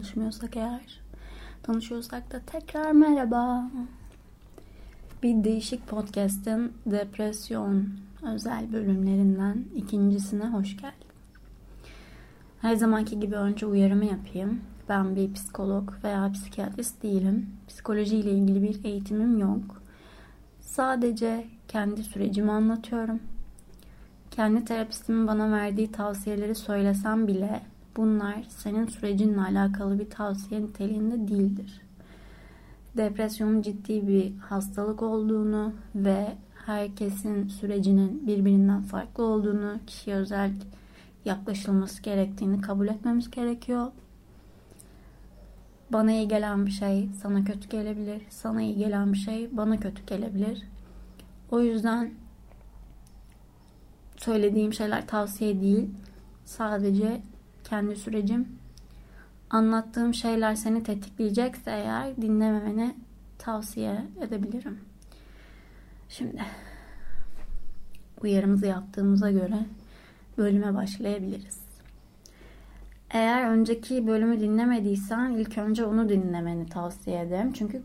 tanışmıyorsak eğer. Tanışıyorsak da tekrar merhaba. Bir değişik podcast'in depresyon özel bölümlerinden ikincisine hoş geldin. Her zamanki gibi önce uyarımı yapayım. Ben bir psikolog veya psikiyatrist değilim. Psikoloji ile ilgili bir eğitimim yok. Sadece kendi sürecimi anlatıyorum. Kendi terapistimin bana verdiği tavsiyeleri söylesem bile bunlar senin sürecinle alakalı bir tavsiye niteliğinde değildir. Depresyonun ciddi bir hastalık olduğunu ve herkesin sürecinin birbirinden farklı olduğunu, kişiye özel yaklaşılması gerektiğini kabul etmemiz gerekiyor. Bana iyi gelen bir şey sana kötü gelebilir. Sana iyi gelen bir şey bana kötü gelebilir. O yüzden söylediğim şeyler tavsiye değil. Sadece kendi sürecim. Anlattığım şeyler seni tetikleyecekse eğer dinlememeni tavsiye edebilirim. Şimdi uyarımızı yaptığımıza göre bölüme başlayabiliriz. Eğer önceki bölümü dinlemediysen ilk önce onu dinlemeni tavsiye ederim. Çünkü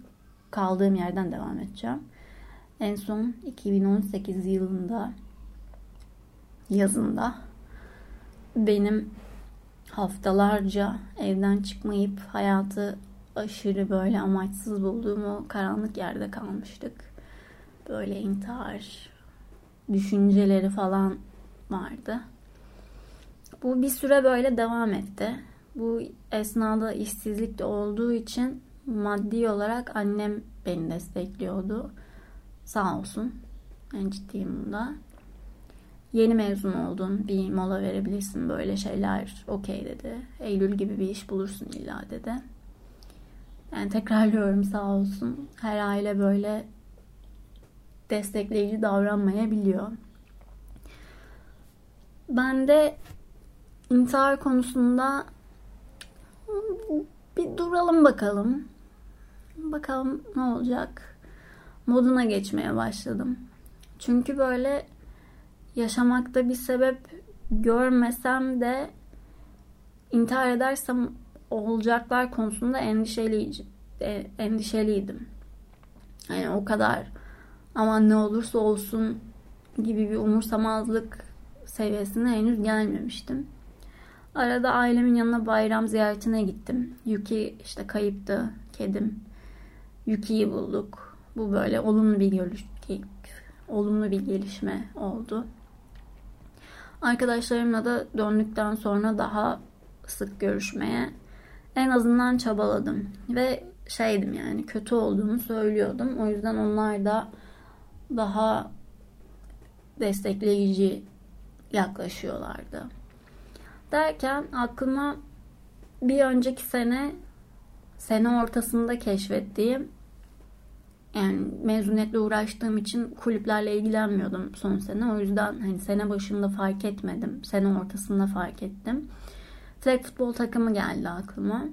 kaldığım yerden devam edeceğim. En son 2018 yılında yazında benim haftalarca evden çıkmayıp hayatı aşırı böyle amaçsız bulduğumu karanlık yerde kalmıştık. Böyle intihar düşünceleri falan vardı. Bu bir süre böyle devam etti. Bu esnada işsizlik de olduğu için maddi olarak annem beni destekliyordu. Sağ olsun. En ciddiyim bunda. Yeni mezun oldun. Bir mola verebilirsin. Böyle şeyler okey dedi. Eylül gibi bir iş bulursun illa dedi. Yani tekrarlıyorum sağ olsun. Her aile böyle destekleyici davranmayabiliyor. Ben de intihar konusunda bir duralım bakalım. Bakalım ne olacak. Moduna geçmeye başladım. Çünkü böyle yaşamakta bir sebep görmesem de intihar edersem olacaklar konusunda endişeli, e, endişeliydim. Yani o kadar aman ne olursa olsun gibi bir umursamazlık seviyesine henüz gelmemiştim. Arada ailemin yanına bayram ziyaretine gittim. Yuki işte kayıptı kedim. Yuki'yi bulduk. Bu böyle olumlu bir görüş, olumlu bir gelişme oldu. Arkadaşlarımla da döndükten sonra daha sık görüşmeye en azından çabaladım. Ve şeydim yani kötü olduğunu söylüyordum. O yüzden onlar da daha destekleyici yaklaşıyorlardı. Derken aklıma bir önceki sene sene ortasında keşfettiğim yani mezuniyetle uğraştığım için kulüplerle ilgilenmiyordum son sene. O yüzden hani sene başında fark etmedim. Sene ortasında fark ettim. Flag futbol takımı geldi aklıma.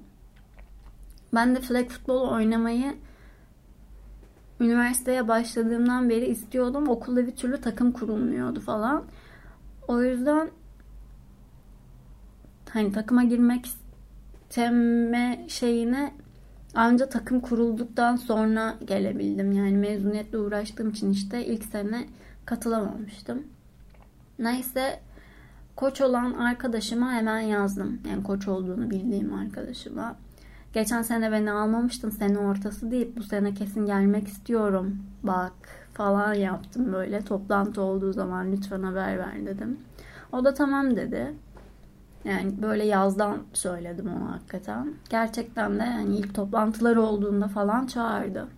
Ben de flag futbol oynamayı üniversiteye başladığımdan beri istiyordum. Okulda bir türlü takım kurulmuyordu falan. O yüzden hani takıma girmek isteme şeyine ancak takım kurulduktan sonra gelebildim. Yani mezuniyetle uğraştığım için işte ilk sene katılamamıştım. Neyse koç olan arkadaşıma hemen yazdım. Yani koç olduğunu bildiğim arkadaşıma. Geçen sene beni almamıştın sene ortası deyip bu sene kesin gelmek istiyorum. Bak falan yaptım böyle. Toplantı olduğu zaman lütfen haber ver dedim. O da tamam dedi. Yani böyle yazdan söyledim onu hakikaten. Gerçekten de yani ilk toplantılar olduğunda falan çağırdı.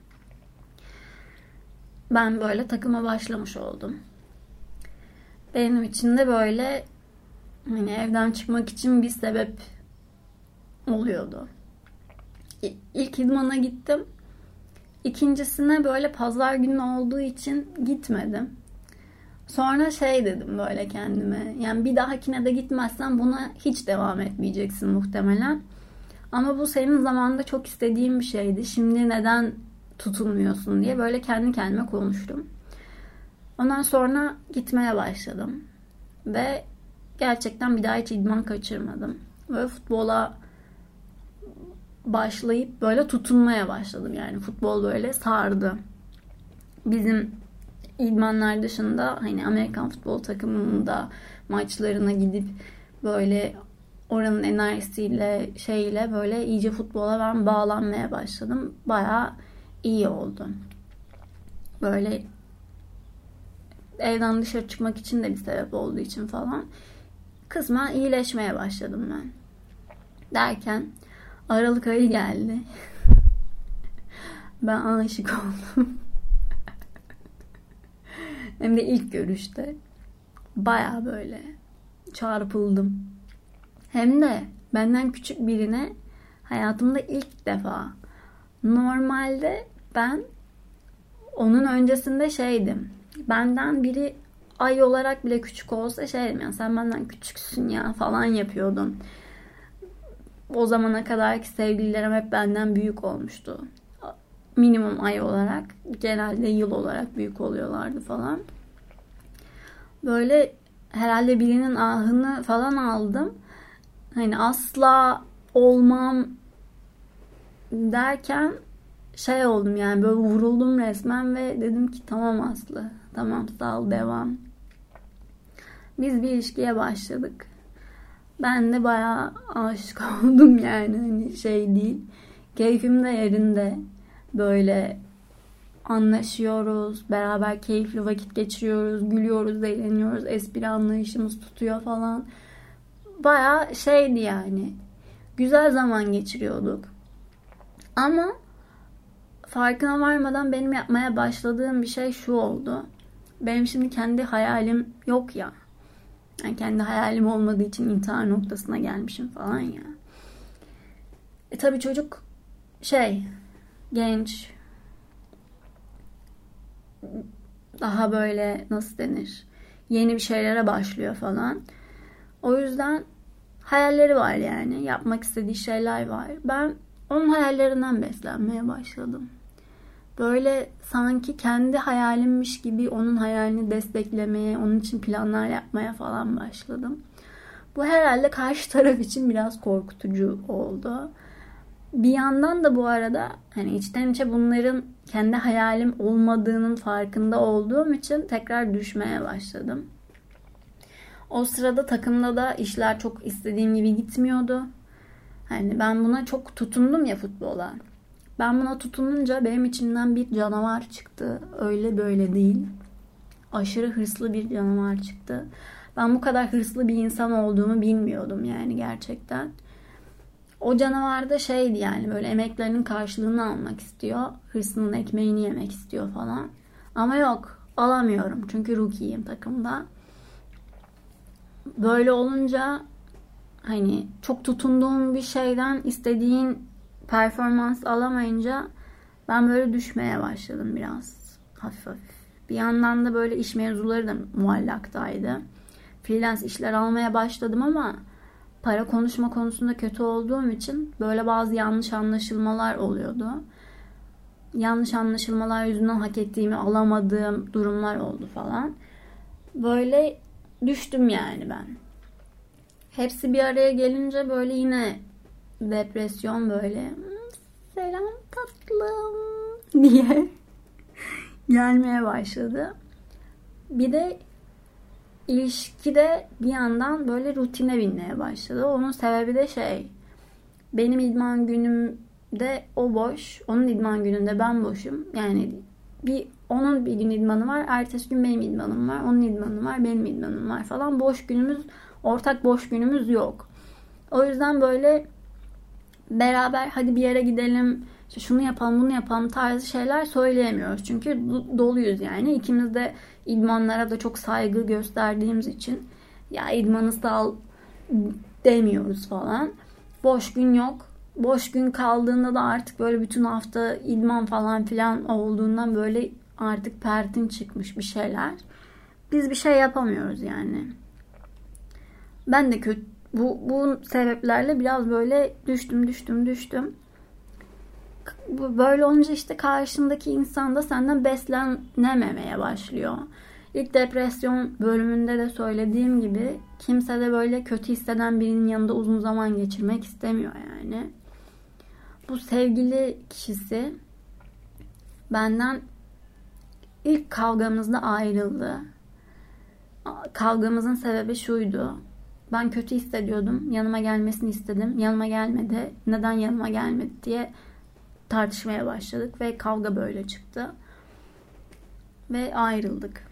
Ben böyle takıma başlamış oldum. Benim için de böyle hani evden çıkmak için bir sebep oluyordu. İlk idmana gittim. İkincisine böyle pazar günü olduğu için gitmedim. Sonra şey dedim böyle kendime. Yani bir dahakine de gitmezsen buna hiç devam etmeyeceksin muhtemelen. Ama bu senin zamanında çok istediğin bir şeydi. Şimdi neden tutunmuyorsun diye böyle kendi kendime konuştum. Ondan sonra gitmeye başladım. Ve gerçekten bir daha hiç idman kaçırmadım. Böyle futbola başlayıp böyle tutunmaya başladım. Yani futbol böyle sardı. Bizim idmanlar dışında hani Amerikan futbol takımında maçlarına gidip böyle oranın enerjisiyle şeyle böyle iyice futbola ben bağlanmaya başladım. Baya iyi oldu. Böyle evden dışarı çıkmak için de bir sebep olduğu için falan kısmen iyileşmeye başladım ben. Derken Aralık ayı geldi. ben aşık oldum. Hem de ilk görüşte. Baya böyle çarpıldım. Hem de benden küçük birine hayatımda ilk defa. Normalde ben onun öncesinde şeydim. Benden biri ay olarak bile küçük olsa şeydim ya sen benden küçüksün ya falan yapıyordum. O zamana kadarki sevgililerim hep benden büyük olmuştu. Minimum ay olarak, genelde yıl olarak büyük oluyorlardı falan. Böyle herhalde birinin ahını falan aldım. Hani asla olmam derken şey oldum yani böyle vuruldum resmen ve dedim ki tamam Aslı tamam sağ ol devam. Biz bir ilişkiye başladık. Ben de bayağı aşık oldum yani hani şey değil. Keyfim de yerinde. Böyle anlaşıyoruz, beraber keyifli vakit geçiriyoruz, gülüyoruz, eğleniyoruz, espri anlayışımız tutuyor falan. Baya şeydi yani. Güzel zaman geçiriyorduk. Ama farkına varmadan benim yapmaya başladığım bir şey şu oldu. Benim şimdi kendi hayalim yok ya. Yani kendi hayalim olmadığı için intihar noktasına gelmişim falan ya. E tabi çocuk şey genç daha böyle nasıl denir yeni bir şeylere başlıyor falan. O yüzden hayalleri var yani. Yapmak istediği şeyler var. Ben onun hayallerinden beslenmeye başladım. Böyle sanki kendi hayalimmiş gibi onun hayalini desteklemeye, onun için planlar yapmaya falan başladım. Bu herhalde karşı taraf için biraz korkutucu oldu. Bir yandan da bu arada hani içten içe bunların kendi hayalim olmadığının farkında olduğum için tekrar düşmeye başladım. O sırada takımda da işler çok istediğim gibi gitmiyordu. Hani ben buna çok tutundum ya futbola. Ben buna tutununca benim içimden bir canavar çıktı. Öyle böyle değil. Aşırı hırslı bir canavar çıktı. Ben bu kadar hırslı bir insan olduğumu bilmiyordum yani gerçekten. O canavar da şeydi yani böyle emeklerinin karşılığını almak istiyor. Hırsının ekmeğini yemek istiyor falan. Ama yok alamıyorum çünkü rookie'yim takımda. Böyle olunca hani çok tutunduğum bir şeyden istediğin performans alamayınca ben böyle düşmeye başladım biraz hafif hafif. Bir yandan da böyle iş mevzuları da muallaktaydı. Freelance işler almaya başladım ama para konuşma konusunda kötü olduğum için böyle bazı yanlış anlaşılmalar oluyordu. Yanlış anlaşılmalar yüzünden hak ettiğimi alamadığım durumlar oldu falan. Böyle düştüm yani ben. Hepsi bir araya gelince böyle yine depresyon böyle selam tatlım diye gelmeye başladı. Bir de ilişkide bir yandan böyle rutine binmeye başladı. Onun sebebi de şey benim idman günümde o boş, onun idman gününde ben boşum. Yani bir onun bir gün idmanı var, ertesi gün benim idmanım var, onun idmanı var, benim idmanım var falan. Boş günümüz, ortak boş günümüz yok. O yüzden böyle beraber hadi bir yere gidelim, şunu yapalım, bunu yapalım tarzı şeyler söyleyemiyoruz. Çünkü doluyuz yani. İkimiz de idmanlara da çok saygı gösterdiğimiz için ya idmanı sal demiyoruz falan. Boş gün yok. Boş gün kaldığında da artık böyle bütün hafta idman falan filan olduğundan böyle artık pertin çıkmış bir şeyler. Biz bir şey yapamıyoruz yani. Ben de kötü bu, bu sebeplerle biraz böyle düştüm düştüm düştüm. Böyle olunca işte karşındaki insan da senden beslenememeye başlıyor. İlk depresyon bölümünde de söylediğim gibi kimse de böyle kötü hisseden birinin yanında uzun zaman geçirmek istemiyor yani. bu sevgili kişisi benden ilk kavgamızda ayrıldı. Kavgamızın sebebi şuydu. Ben kötü hissediyordum. Yanıma gelmesini istedim. Yanıma gelmedi. Neden yanıma gelmedi diye tartışmaya başladık ve kavga böyle çıktı. Ve ayrıldık.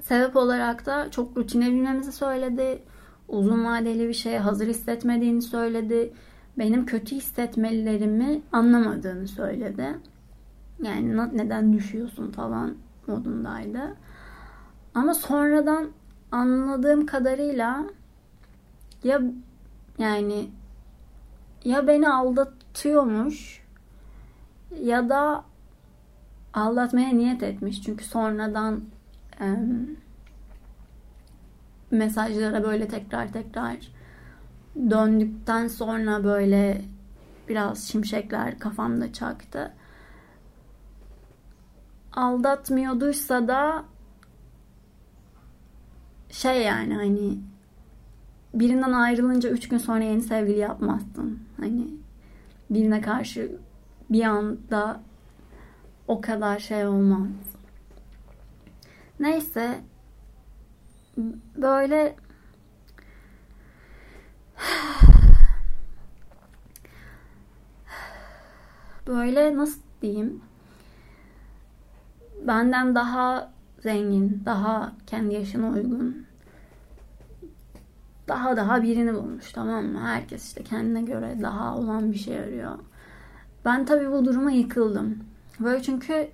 Sebep olarak da çok rutine binmemizi söyledi. Uzun vadeli bir şeye hazır hissetmediğini söyledi. Benim kötü hissetmelerimi anlamadığını söyledi. Yani neden düşüyorsun falan modundaydı. Ama sonradan anladığım kadarıyla ya yani ya beni aldatıyormuş ya da aldatmaya niyet etmiş. Çünkü sonradan e, mesajlara böyle tekrar tekrar döndükten sonra böyle biraz şimşekler kafamda çaktı. Aldatmıyorduysa da şey yani hani birinden ayrılınca üç gün sonra yeni sevgili yapmazsın. Hani birine karşı bir anda o kadar şey olmaz. Neyse böyle böyle nasıl diyeyim benden daha zengin, daha kendi yaşına uygun daha daha birini bulmuş tamam mı? Herkes işte kendine göre daha olan bir şey arıyor. Ben tabii bu duruma yıkıldım. Böyle çünkü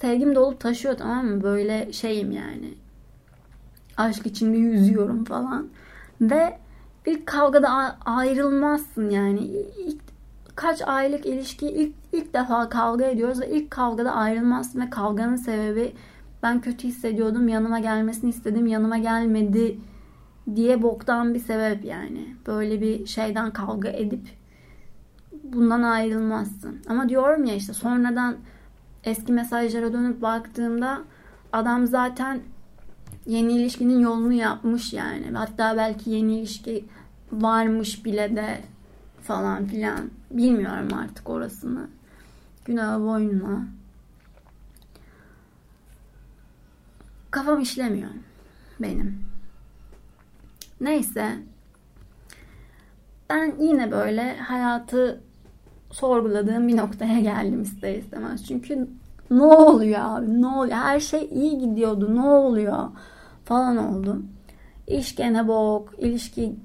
sevgim dolup taşıyor tamam mı? Böyle şeyim yani. Aşk içinde yüzüyorum falan. Ve ilk kavgada ayrılmazsın yani. İlk, kaç aylık ilişki ilk, ilk defa kavga ediyoruz ve ilk kavgada ayrılmazsın ve kavganın sebebi ben kötü hissediyordum yanıma gelmesini istedim yanıma gelmedi diye boktan bir sebep yani. Böyle bir şeyden kavga edip bundan ayrılmazsın. Ama diyorum ya işte sonradan eski mesajlara dönüp baktığımda adam zaten yeni ilişkinin yolunu yapmış yani. Hatta belki yeni ilişki varmış bile de falan filan. Bilmiyorum artık orasını. Günah boynuna. Kafam işlemiyor benim. Neyse. Ben yine böyle hayatı sorguladığım bir noktaya geldim ister istemez. Çünkü ne oluyor abi ne oluyor? Her şey iyi gidiyordu ne oluyor falan oldu. İş gene bok, ilişki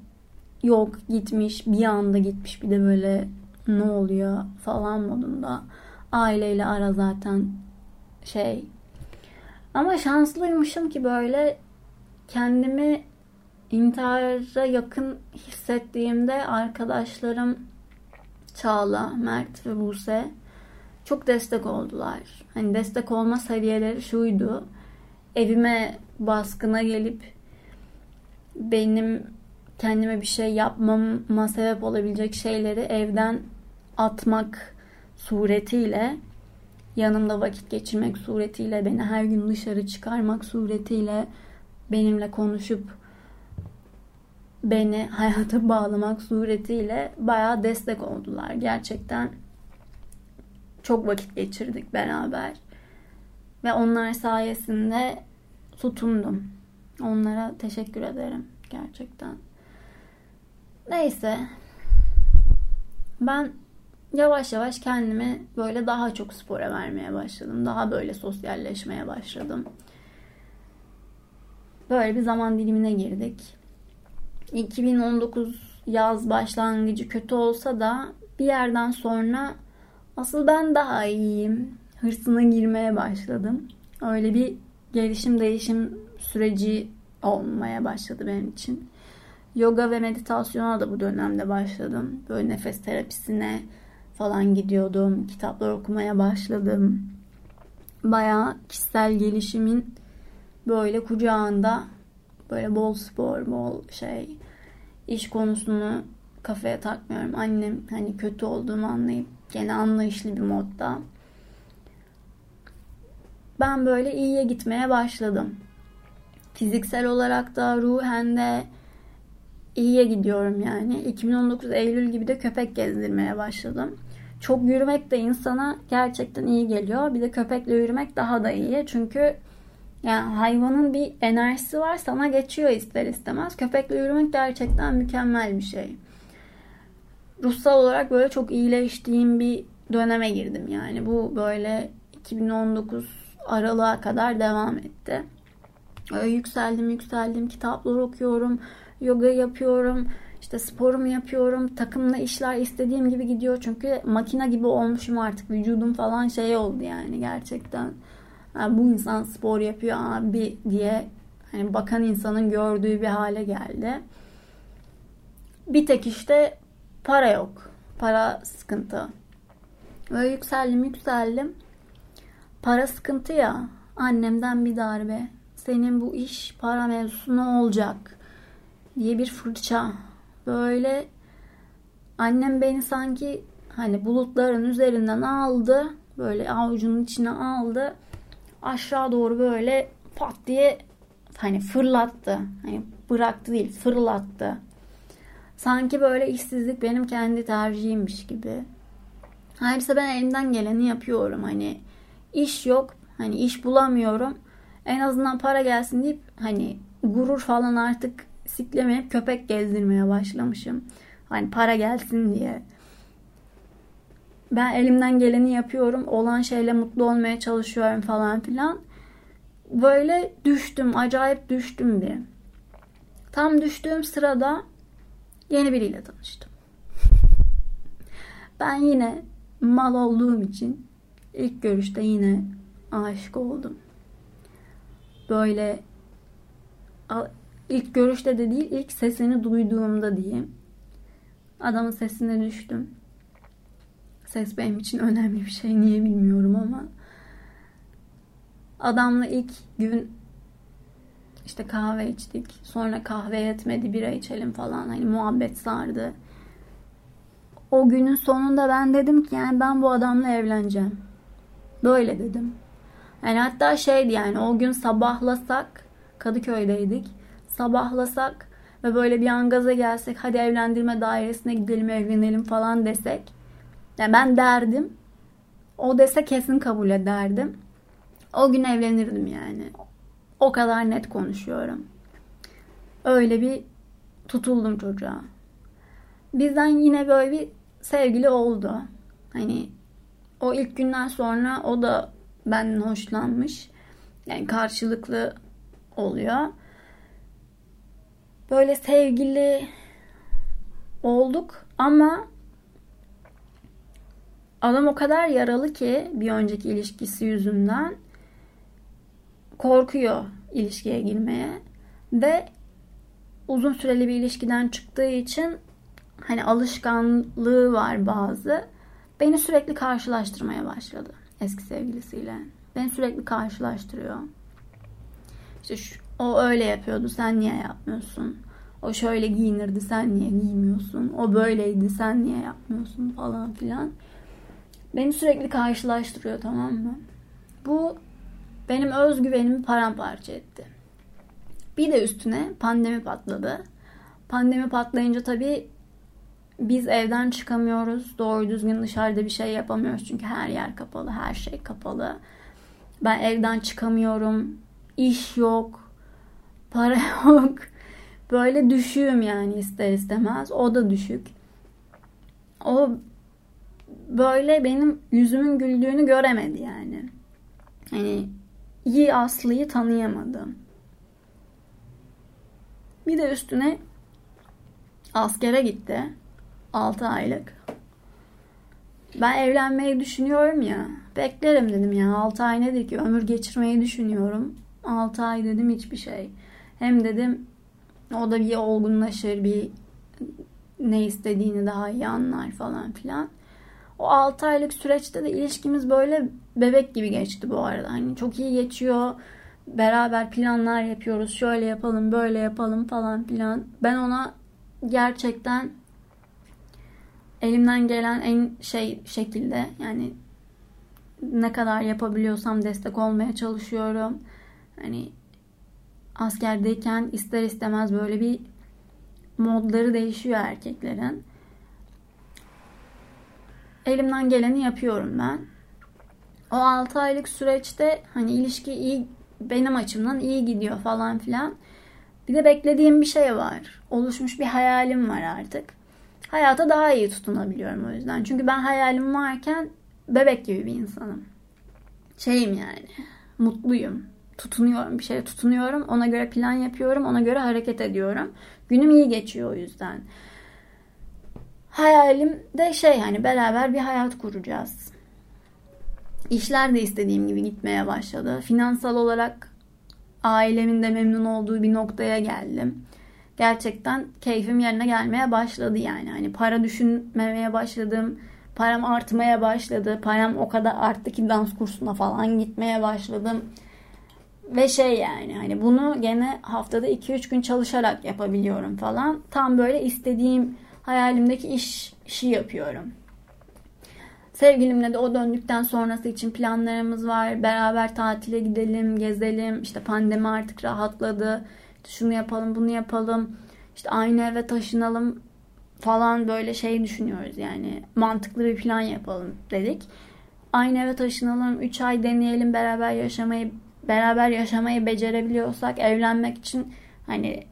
yok gitmiş bir anda gitmiş bir de böyle ne oluyor falan modunda. Aileyle ara zaten şey. Ama şanslıymışım ki böyle kendimi intihara yakın hissettiğimde arkadaşlarım Çağla, Mert ve Buse çok destek oldular. Hani destek olma seviyeleri şuydu. Evime baskına gelip benim kendime bir şey yapmama sebep olabilecek şeyleri evden atmak suretiyle yanımda vakit geçirmek suretiyle beni her gün dışarı çıkarmak suretiyle benimle konuşup beni hayata bağlamak suretiyle bayağı destek oldular. Gerçekten çok vakit geçirdik beraber. Ve onlar sayesinde tutundum. Onlara teşekkür ederim gerçekten. Neyse. Ben yavaş yavaş kendimi böyle daha çok spora vermeye başladım. Daha böyle sosyalleşmeye başladım. Böyle bir zaman dilimine girdik. 2019 yaz başlangıcı kötü olsa da bir yerden sonra asıl ben daha iyiyim. Hırsına girmeye başladım. Öyle bir gelişim değişim süreci olmaya başladı benim için. Yoga ve meditasyona da bu dönemde başladım. Böyle nefes terapisine falan gidiyordum. Kitaplar okumaya başladım. Bayağı kişisel gelişimin böyle kucağında böyle bol spor, bol şey iş konusunu kafaya takmıyorum. Annem hani kötü olduğumu anlayıp gene anlayışlı bir modda. Ben böyle iyiye gitmeye başladım. Fiziksel olarak da ruhen de iyiye gidiyorum yani. 2019 Eylül gibi de köpek gezdirmeye başladım. Çok yürümek de insana gerçekten iyi geliyor. Bir de köpekle yürümek daha da iyi. Çünkü yani hayvanın bir enerjisi var sana geçiyor ister istemez. Köpekle yürümek gerçekten mükemmel bir şey. Ruhsal olarak böyle çok iyileştiğim bir döneme girdim yani. Bu böyle 2019 Aralık'a kadar devam etti. Öyle yükseldim yükseldim kitaplar okuyorum, yoga yapıyorum, işte sporumu yapıyorum, takımla işler istediğim gibi gidiyor çünkü makine gibi olmuşum artık vücudum falan şey oldu yani gerçekten. Bu insan spor yapıyor abi diye hani bakan insanın gördüğü bir hale geldi. Bir tek işte para yok. Para sıkıntı. Böyle yükseldim yükseldim. Para sıkıntı ya. Annemden bir darbe. Senin bu iş para mevzusu ne olacak? diye bir fırça. Böyle annem beni sanki hani bulutların üzerinden aldı. Böyle avucunun içine aldı. Aşağı doğru böyle pat diye hani fırlattı. Hani bıraktı değil fırlattı. Sanki böyle işsizlik benim kendi tercihimmiş gibi. Halbuki ben elimden geleni yapıyorum. Hani iş yok. Hani iş bulamıyorum. En azından para gelsin deyip hani gurur falan artık siklemeyip köpek gezdirmeye başlamışım. Hani para gelsin diye. Ben elimden geleni yapıyorum. Olan şeyle mutlu olmaya çalışıyorum falan filan. Böyle düştüm. Acayip düştüm bir. Tam düştüğüm sırada yeni biriyle tanıştım. Ben yine mal olduğum için ilk görüşte yine aşık oldum. Böyle ilk görüşte de değil ilk sesini duyduğumda diyeyim. Adamın sesine düştüm. Ses benim için önemli bir şey niye bilmiyorum ama adamla ilk gün işte kahve içtik. Sonra kahve yetmedi bira içelim falan. Hani muhabbet sardı. O günün sonunda ben dedim ki yani ben bu adamla evleneceğim. Böyle dedim. Yani hatta şeydi yani o gün sabahlasak Kadıköy'deydik. Sabahlasak ve böyle bir an gaza gelsek hadi evlendirme dairesine gidelim evlenelim falan desek. Yani ben derdim. O dese kesin kabul ederdim. O gün evlenirdim yani. O kadar net konuşuyorum. Öyle bir tutuldum çocuğa. Bizden yine böyle bir sevgili oldu. Hani o ilk günden sonra o da benden hoşlanmış. Yani karşılıklı oluyor. Böyle sevgili olduk ama adam o kadar yaralı ki bir önceki ilişkisi yüzünden korkuyor ilişkiye girmeye ve uzun süreli bir ilişkiden çıktığı için hani alışkanlığı var bazı. Beni sürekli karşılaştırmaya başladı eski sevgilisiyle. Beni sürekli karşılaştırıyor. İşte şu, o öyle yapıyordu sen niye yapmıyorsun? O şöyle giyinirdi sen niye giymiyorsun? O böyleydi sen niye yapmıyorsun falan filan. Beni sürekli karşılaştırıyor tamam mı? Bu benim özgüvenimi paramparça etti. Bir de üstüne pandemi patladı. Pandemi patlayınca tabii biz evden çıkamıyoruz. Doğru düzgün dışarıda bir şey yapamıyoruz. Çünkü her yer kapalı. Her şey kapalı. Ben evden çıkamıyorum. İş yok. Para yok. Böyle düşüğüm yani ister istemez. O da düşük. O böyle benim yüzümün güldüğünü göremedi yani. Hani iyi Aslı'yı tanıyamadım. Bir de üstüne askere gitti. 6 aylık. Ben evlenmeyi düşünüyorum ya. Beklerim dedim ya. 6 ay nedir ki? Ömür geçirmeyi düşünüyorum. 6 ay dedim hiçbir şey. Hem dedim o da bir olgunlaşır, bir ne istediğini daha iyi anlar falan filan. O 6 aylık süreçte de ilişkimiz böyle bebek gibi geçti bu arada. Hani çok iyi geçiyor. Beraber planlar yapıyoruz. Şöyle yapalım, böyle yapalım falan filan. Ben ona gerçekten elimden gelen en şey şekilde yani ne kadar yapabiliyorsam destek olmaya çalışıyorum. Hani askerdeyken ister istemez böyle bir modları değişiyor erkeklerin. Elimden geleni yapıyorum ben. O 6 aylık süreçte hani ilişki iyi benim açımdan iyi gidiyor falan filan. Bir de beklediğim bir şey var. Oluşmuş bir hayalim var artık. Hayata daha iyi tutunabiliyorum o yüzden. Çünkü ben hayalim varken bebek gibi bir insanım. Şeyim yani. Mutluyum. Tutunuyorum. Bir şeye tutunuyorum. Ona göre plan yapıyorum. Ona göre hareket ediyorum. Günüm iyi geçiyor o yüzden. Hayalim de şey hani beraber bir hayat kuracağız. İşler de istediğim gibi gitmeye başladı. Finansal olarak ailemin de memnun olduğu bir noktaya geldim. Gerçekten keyfim yerine gelmeye başladı yani. Hani para düşünmemeye başladım. Param artmaya başladı. Param o kadar arttı ki dans kursuna falan gitmeye başladım. Ve şey yani hani bunu gene haftada 2-3 gün çalışarak yapabiliyorum falan. Tam böyle istediğim hayalimdeki iş, işi yapıyorum. Sevgilimle de o döndükten sonrası için planlarımız var. Beraber tatile gidelim, gezelim. İşte pandemi artık rahatladı. İşte şunu yapalım, bunu yapalım. İşte aynı eve taşınalım falan böyle şey düşünüyoruz yani. Mantıklı bir plan yapalım dedik. Aynı eve taşınalım, 3 ay deneyelim beraber yaşamayı beraber yaşamayı becerebiliyorsak evlenmek için hani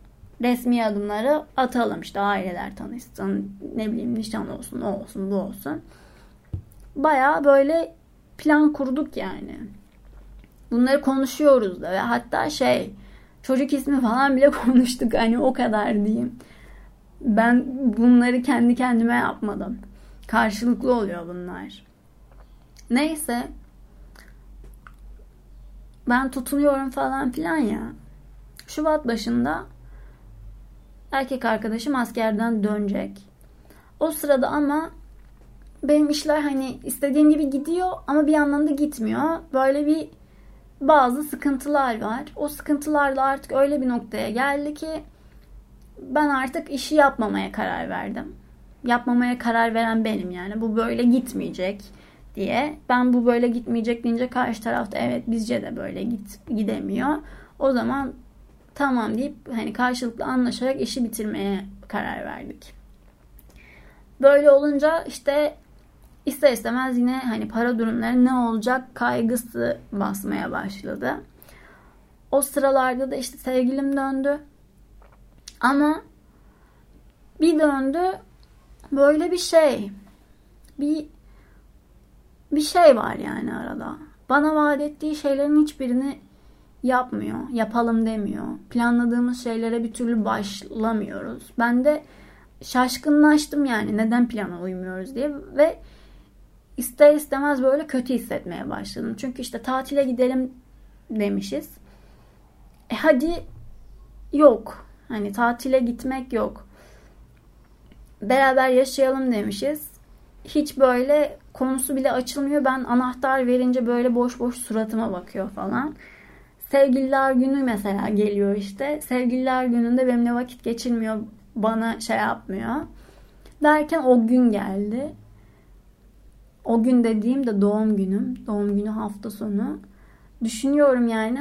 resmi adımları atalım. İşte aileler tanışsın, ne bileyim nişan olsun, o olsun, bu olsun. Baya böyle plan kurduk yani. Bunları konuşuyoruz da ve hatta şey çocuk ismi falan bile konuştuk hani o kadar diyeyim. Ben bunları kendi kendime yapmadım. Karşılıklı oluyor bunlar. Neyse. Ben tutunuyorum falan filan ya. Şubat başında erkek arkadaşım askerden dönecek. O sırada ama benim işler hani istediğim gibi gidiyor ama bir yandan da gitmiyor. Böyle bir bazı sıkıntılar var. O sıkıntılarla artık öyle bir noktaya geldi ki ben artık işi yapmamaya karar verdim. Yapmamaya karar veren benim yani. Bu böyle gitmeyecek diye. Ben bu böyle gitmeyecek deyince karşı tarafta evet bizce de böyle git gidemiyor. O zaman tamam deyip hani karşılıklı anlaşarak işi bitirmeye karar verdik. Böyle olunca işte ister istemez yine hani para durumları ne olacak kaygısı basmaya başladı. O sıralarda da işte sevgilim döndü. Ama bir döndü böyle bir şey. Bir bir şey var yani arada. Bana vaat ettiği şeylerin hiçbirini yapmıyor. Yapalım demiyor. Planladığımız şeylere bir türlü başlamıyoruz. Ben de şaşkınlaştım yani neden plana uymuyoruz diye ve ister istemez böyle kötü hissetmeye başladım. Çünkü işte tatile gidelim demişiz. E hadi yok. Hani tatile gitmek yok. Beraber yaşayalım demişiz. Hiç böyle konusu bile açılmıyor. Ben anahtar verince böyle boş boş suratıma bakıyor falan. Sevgililer günü mesela geliyor işte. Sevgililer gününde benimle vakit geçirmiyor. Bana şey yapmıyor. Derken o gün geldi. O gün dediğim de doğum günüm. Doğum günü hafta sonu. Düşünüyorum yani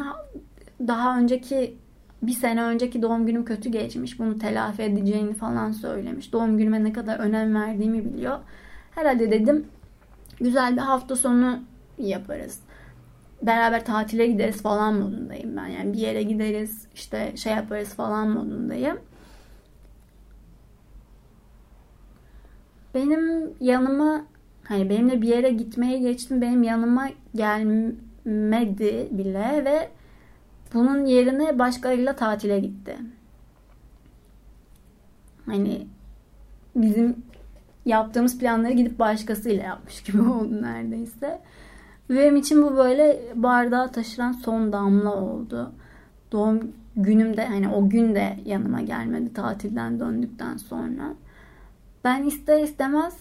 daha önceki bir sene önceki doğum günüm kötü geçmiş. Bunu telafi edeceğini falan söylemiş. Doğum günüme ne kadar önem verdiğimi biliyor. Herhalde dedim güzel bir hafta sonu yaparız. Beraber tatile gideriz falan modundayım ben. Yani bir yere gideriz işte şey yaparız falan modundayım. Benim yanıma hani benimle bir yere gitmeye geçtim benim yanıma gelmedi bile ve bunun yerine başkalarıyla tatile gitti. Hani bizim yaptığımız planları gidip başkasıyla yapmış gibi oldu neredeyse. Benim için bu böyle bardağı taşıran son damla oldu. Doğum günümde hani o gün de yanıma gelmedi tatilden döndükten sonra. Ben ister istemez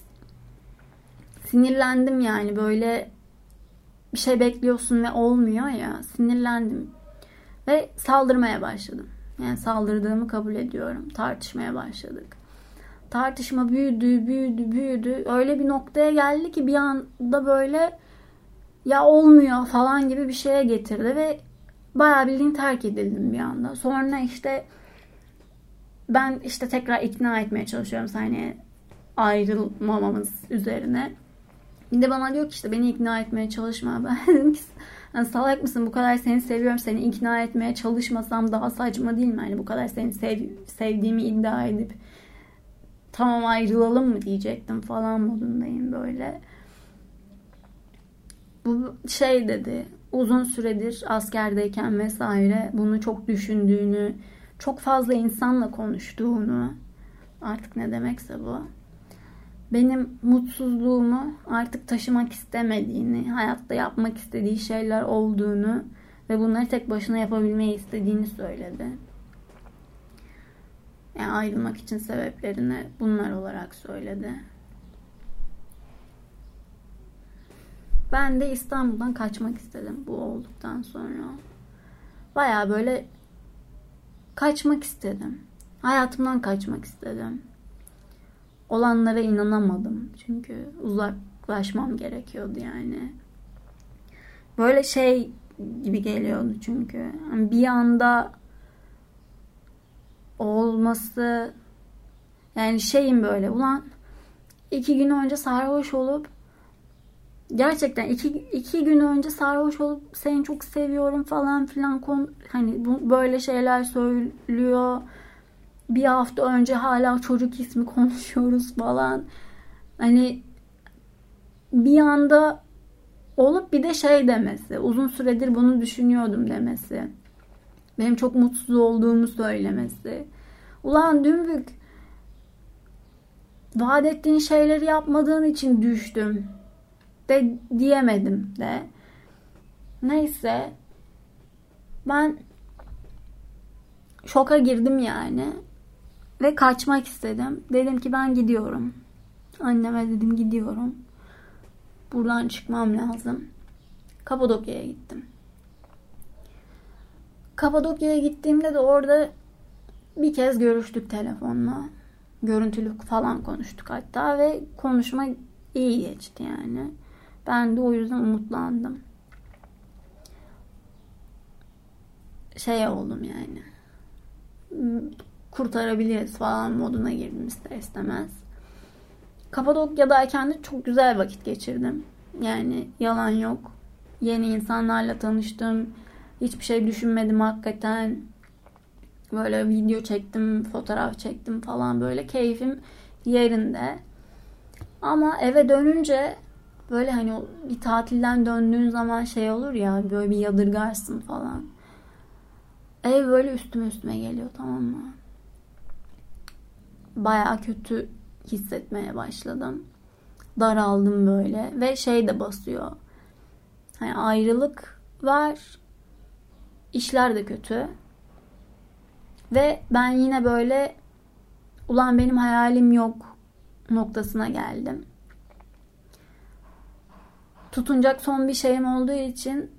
sinirlendim yani böyle bir şey bekliyorsun ve olmuyor ya sinirlendim. Ve saldırmaya başladım. Yani saldırdığımı kabul ediyorum. Tartışmaya başladık. Tartışma büyüdü, büyüdü, büyüdü. Öyle bir noktaya geldi ki bir anda böyle ya olmuyor falan gibi bir şeye getirdi ve bayağı bildiğin terk edildim bir anda. Sonra işte ben işte tekrar ikna etmeye çalışıyorum hani ayrılmamamız üzerine. Bir de bana diyor ki işte beni ikna etmeye çalışma. Ben dedim ki yani salak mısın bu kadar seni seviyorum seni ikna etmeye çalışmasam daha saçma değil mi? Hani bu kadar seni sev, sevdiğimi iddia edip tamam ayrılalım mı diyecektim falan modundayım böyle. Bu şey dedi uzun süredir askerdeyken vesaire bunu çok düşündüğünü, çok fazla insanla konuştuğunu artık ne demekse bu. Benim mutsuzluğumu artık taşımak istemediğini, hayatta yapmak istediği şeyler olduğunu ve bunları tek başına yapabilmeyi istediğini söyledi. Yani ayrılmak için sebeplerini bunlar olarak söyledi. Ben de İstanbul'dan kaçmak istedim bu olduktan sonra. Baya böyle kaçmak istedim. Hayatımdan kaçmak istedim. Olanlara inanamadım. Çünkü uzaklaşmam gerekiyordu yani. Böyle şey gibi geliyordu çünkü. Yani bir anda olması yani şeyim böyle ulan iki gün önce sarhoş olup gerçekten iki, iki gün önce sarhoş olup seni çok seviyorum falan filan kon, hani bu, böyle şeyler söylüyor. Bir hafta önce hala çocuk ismi konuşuyoruz falan. Hani bir anda olup bir de şey demesi. Uzun süredir bunu düşünüyordum demesi. Benim çok mutsuz olduğumu söylemesi. Ulan dümbük vaat ettiğin şeyleri yapmadığın için düştüm de diyemedim de. Neyse ben şoka girdim yani ve kaçmak istedim. Dedim ki ben gidiyorum. Anneme dedim gidiyorum. Buradan çıkmam lazım. Kapadokya'ya gittim. Kapadokya'ya gittiğimde de orada bir kez görüştük telefonla. Görüntülü falan konuştuk hatta ve konuşma iyi geçti yani. Ben de o yüzden umutlandım. Şey oldum yani. Kurtarabiliriz falan moduna girdim ister istemez. Kapadokya'dayken de çok güzel vakit geçirdim. Yani yalan yok. Yeni insanlarla tanıştım. Hiçbir şey düşünmedim hakikaten. Böyle video çektim, fotoğraf çektim falan böyle keyfim yerinde. Ama eve dönünce böyle hani bir tatilden döndüğün zaman şey olur ya böyle bir yadırgarsın falan. Ev böyle üstüme üstüme geliyor tamam mı? Baya kötü hissetmeye başladım. Daraldım böyle ve şey de basıyor. Hani ayrılık var. İşler de kötü. Ve ben yine böyle ulan benim hayalim yok noktasına geldim tutunacak son bir şeyim olduğu için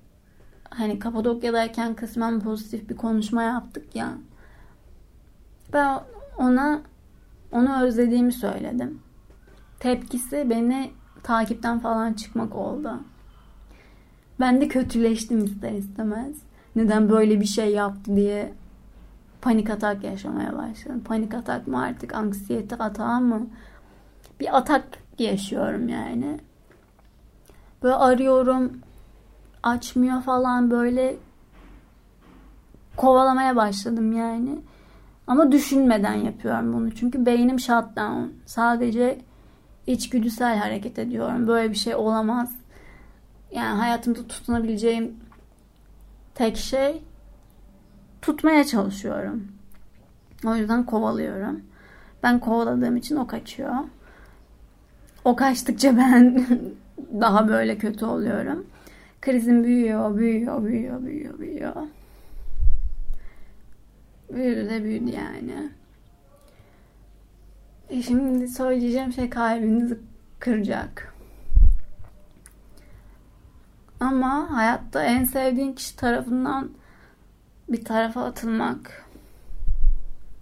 hani Kapadokya'dayken kısmen pozitif bir konuşma yaptık ya. Ben ona onu özlediğimi söyledim. Tepkisi beni takipten falan çıkmak oldu. Ben de kötüleştim ister istemez. Neden böyle bir şey yaptı diye panik atak yaşamaya başladım. Panik atak mı artık anksiyete atağı mı? Bir atak yaşıyorum yani. Böyle arıyorum. Açmıyor falan böyle kovalamaya başladım yani. Ama düşünmeden yapıyorum bunu. Çünkü beynim shutdown. Sadece içgüdüsel hareket ediyorum. Böyle bir şey olamaz. Yani hayatımda tutunabileceğim tek şey tutmaya çalışıyorum. O yüzden kovalıyorum. Ben kovaladığım için o kaçıyor. O kaçtıkça ben daha böyle kötü oluyorum. Krizim büyüyor, büyüyor, büyüyor, büyüyor, büyüyor. Büyüdü de büyüdü yani. E şimdi söyleyeceğim şey kalbinizi kıracak. Ama hayatta en sevdiğin kişi tarafından bir tarafa atılmak,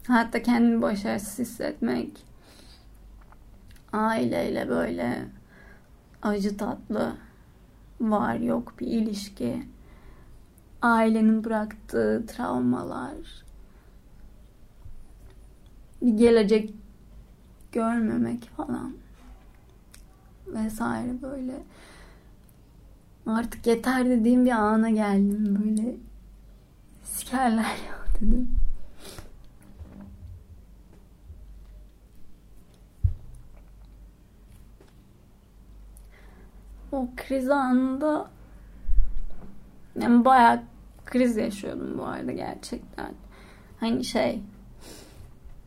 hayatta kendini başarısız hissetmek, aileyle böyle acı tatlı var yok bir ilişki. Ailenin bıraktığı travmalar. bir gelecek görmemek falan vesaire böyle artık yeter dediğim bir ana geldim böyle sikerler ya dedim. O kriz anında yani bayağı kriz yaşıyordum bu arada gerçekten. Hani şey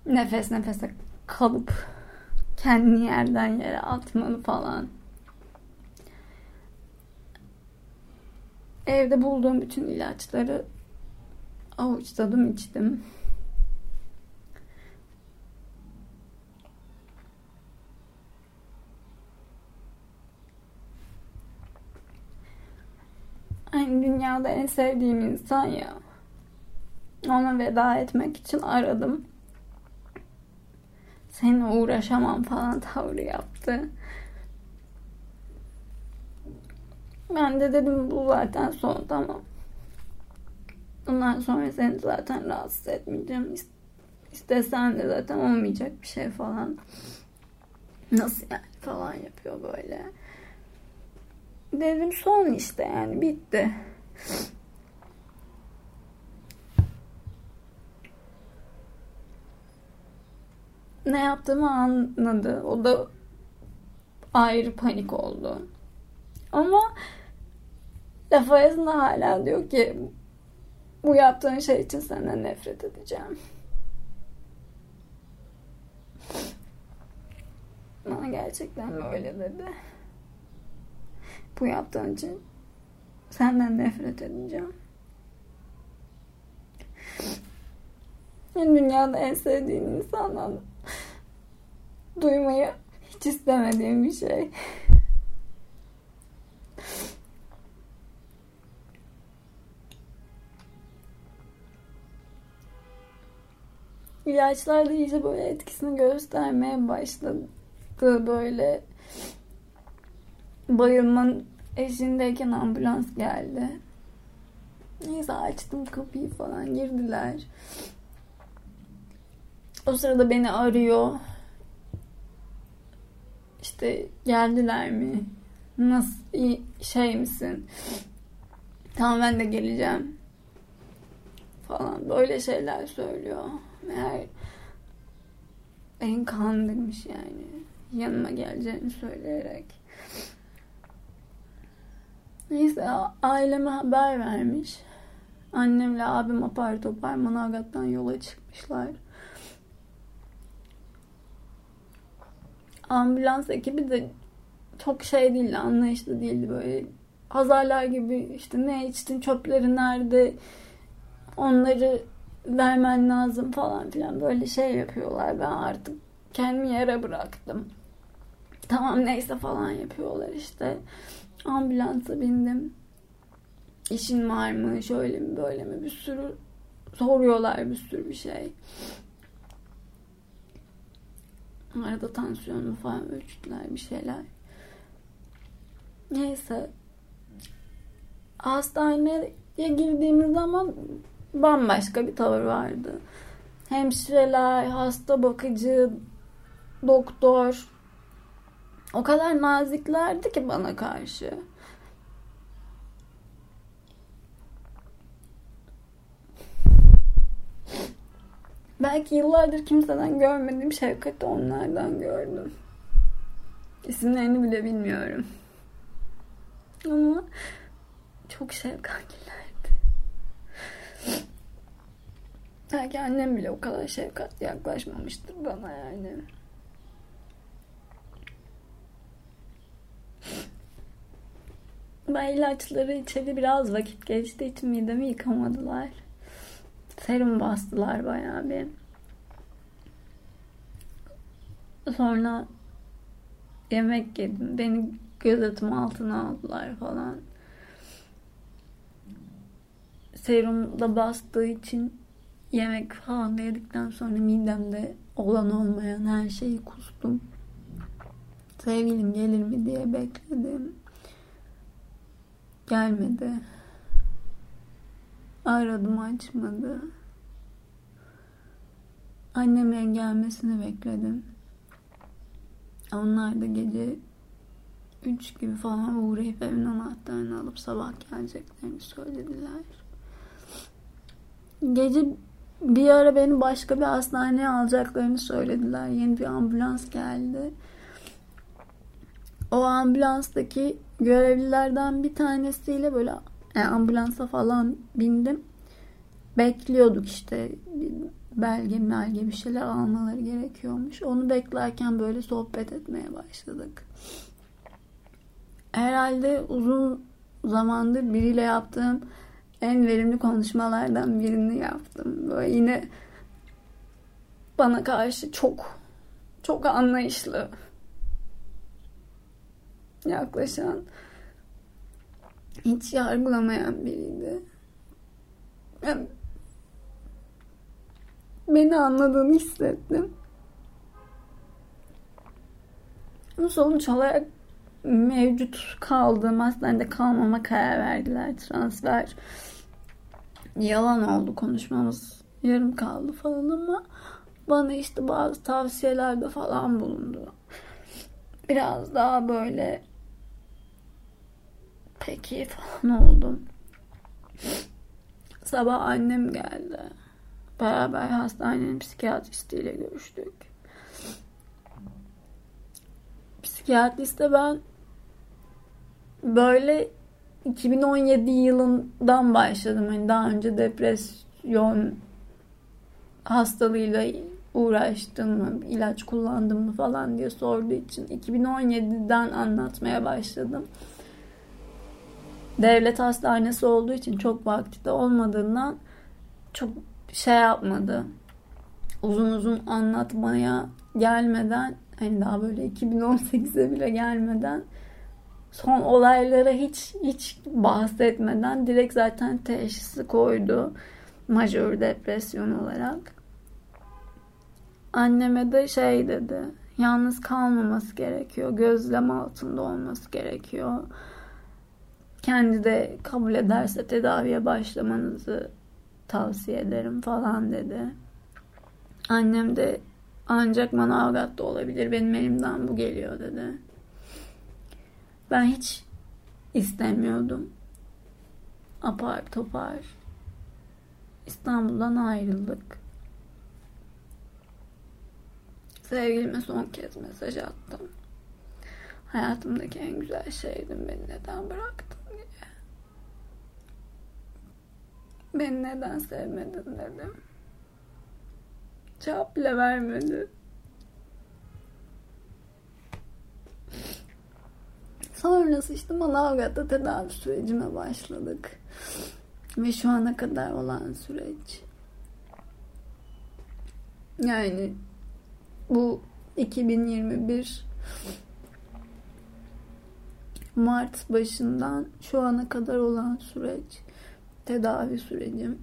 nefes nefese kalıp kendini yerden yere atmalı falan. Evde bulduğum bütün ilaçları avuçladım içtim. Hani dünyada en sevdiğim insan ya. Ona veda etmek için aradım. Seninle uğraşamam falan tavrı yaptı. Ben de dedim bu zaten son tamam. Bundan sonra seni zaten rahatsız etmeyeceğim. İstesen de zaten olmayacak bir şey falan. Nasıl yani falan yapıyor böyle. Dedim son işte yani bitti. Ne yaptığımı anladı. O da ayrı panik oldu. Ama laf arasında hala diyor ki bu yaptığın şey için senden nefret edeceğim. Bana gerçekten böyle dedi. Bu yaptığın için senden nefret edeceğim. Dünyada en sevdiğin insandan duymayı hiç istemediğim bir şey. İlaçlar da iyice böyle etkisini göstermeye başladı. Böyle bayılmanın eşindeyken ambulans geldi. Neyse açtım kapıyı falan girdiler. O sırada beni arıyor. İşte geldiler mi? Nasıl iyi, şey misin? Tamam ben de geleceğim. Falan böyle şeyler söylüyor. Meğer beni kandırmış yani. Yanıma geleceğini söyleyerek. Neyse aileme haber vermiş. Annemle abim apar topar Manavgat'tan yola çıkmışlar. Ambulans ekibi de çok şey değildi, anlayışlı değildi böyle. Hazarlar gibi işte ne içtin, çöpleri nerede, onları vermen lazım falan filan böyle şey yapıyorlar. Ben artık kendimi yere bıraktım. Tamam neyse falan yapıyorlar işte. Ambulansa bindim. İşin var mı? Şöyle mi böyle mi? Bir sürü soruyorlar bir sürü bir şey. Arada tansiyonu falan ölçtüler bir şeyler. Neyse. Hastaneye girdiğimiz zaman bambaşka bir tavır vardı. Hemşireler, hasta bakıcı, doktor o kadar naziklerdi ki bana karşı. Belki yıllardır kimseden görmediğim şefkati onlardan gördüm. İsimlerini bile bilmiyorum. Ama çok şefkatlilerdi. Belki annem bile o kadar şefkatli yaklaşmamıştır bana yani. Ben ilaçları içeri biraz vakit geçtiği için midemi yıkamadılar. Serum bastılar bayağı bir. Sonra yemek yedim. Beni gözetim altına aldılar falan. Serum da bastığı için yemek falan yedikten sonra midemde olan olmayan her şeyi kustum. Sevgilim gelir mi diye bekledim. Gelmedi. Aradım açmadı. Annemlerin gelmesini bekledim. Onlar da gece 3 gibi falan uğrayıp evin anahtarını alıp sabah geleceklerini söylediler. Gece bir ara beni başka bir hastaneye alacaklarını söylediler. Yeni bir ambulans geldi. O ambulanstaki görevlilerden bir tanesiyle böyle yani ambulansa falan bindim. Bekliyorduk işte belge melge bir şeyler almaları gerekiyormuş. Onu beklerken böyle sohbet etmeye başladık. Herhalde uzun zamandır biriyle yaptığım en verimli konuşmalardan birini yaptım. Böyle yine bana karşı çok çok anlayışlı yaklaşan hiç yargılamayan biriydi. Yani beni anladığını hissettim. Sonuç olarak mevcut kaldığım hastanede kalmama karar verdiler. Transfer yalan oldu konuşmamız yarım kaldı falan ama bana işte bazı tavsiyelerde falan bulundu. Biraz daha böyle peki falan oldum. Sabah annem geldi. Beraber hastanenin psikiyatristiyle görüştük. Psikiyatriste ben böyle 2017 yılından başladım. Yani daha önce depresyon hastalığıyla uğraştım mı, ilaç kullandım mı falan diye sorduğu için 2017'den anlatmaya başladım. Devlet hastanesi olduğu için çok vakti de olmadığından çok şey yapmadı. Uzun uzun anlatmaya gelmeden hani daha böyle 2018'e bile gelmeden son olaylara hiç hiç bahsetmeden direkt zaten teşhisi koydu. Majör depresyon olarak. Anneme de şey dedi. Yalnız kalmaması gerekiyor. Gözlem altında olması gerekiyor. Kendi de kabul ederse tedaviye başlamanızı tavsiye ederim falan dedi. Annem de ancak Manavgat'ta olabilir. Benim elimden bu geliyor dedi. Ben hiç istemiyordum. Apar topar. İstanbul'dan ayrıldık. Sevgilime son kez mesaj attım. Hayatımdaki en güzel şeydin beni neden bıraktın diye. Beni neden sevmedin dedim. Cevap bile vermedi. Sonrası işte Manavgat'ta tedavi sürecime başladık. Ve şu ana kadar olan süreç. Yani bu 2021 Mart başından şu ana kadar olan süreç tedavi sürecim.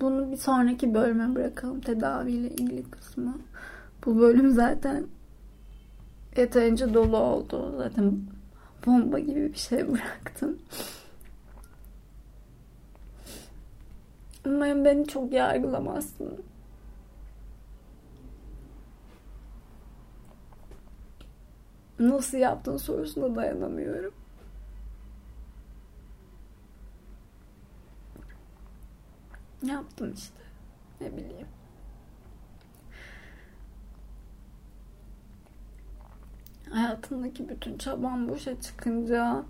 Bunu bir sonraki bölüme bırakalım tedaviyle ilgili kısmı. Bu bölüm zaten yeterince dolu oldu. Zaten bomba gibi bir şey bıraktım. Umarım beni çok yargılamazsın. Nasıl yaptın sorusuna dayanamıyorum. Yaptım işte. Ne bileyim. hayatımdaki bütün çabam boşa çıkınca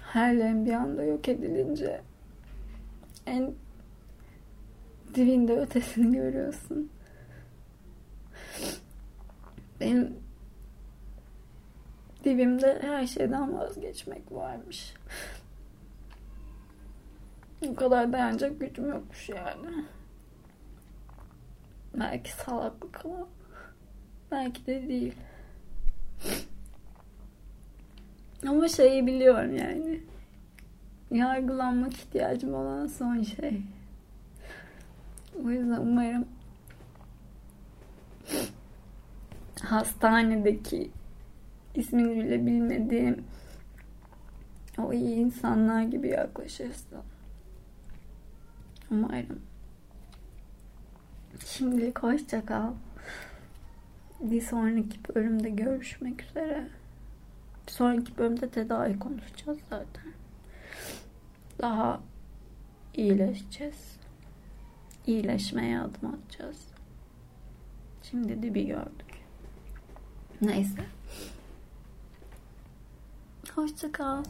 hayallerim bir anda yok edilince en dibinde ötesini görüyorsun. Benim dibimde her şeyden vazgeçmek varmış. O kadar dayanacak gücüm yokmuş yani. Belki salaklık ama belki de değil. Ama şeyi biliyorum yani. Yargılanmak ihtiyacım olan son şey. O yüzden umarım hastanedeki ismini bile bilmediğim o iyi insanlar gibi yaklaşırsın. Umarım. Şimdilik hoşça kal. Bir sonraki bölümde görüşmek üzere. Bir sonraki bölümde tedavi konuşacağız zaten. Daha iyileşeceğiz. İyileşmeye adım atacağız. Şimdi dibi gördük. Neyse. Hoşça kal.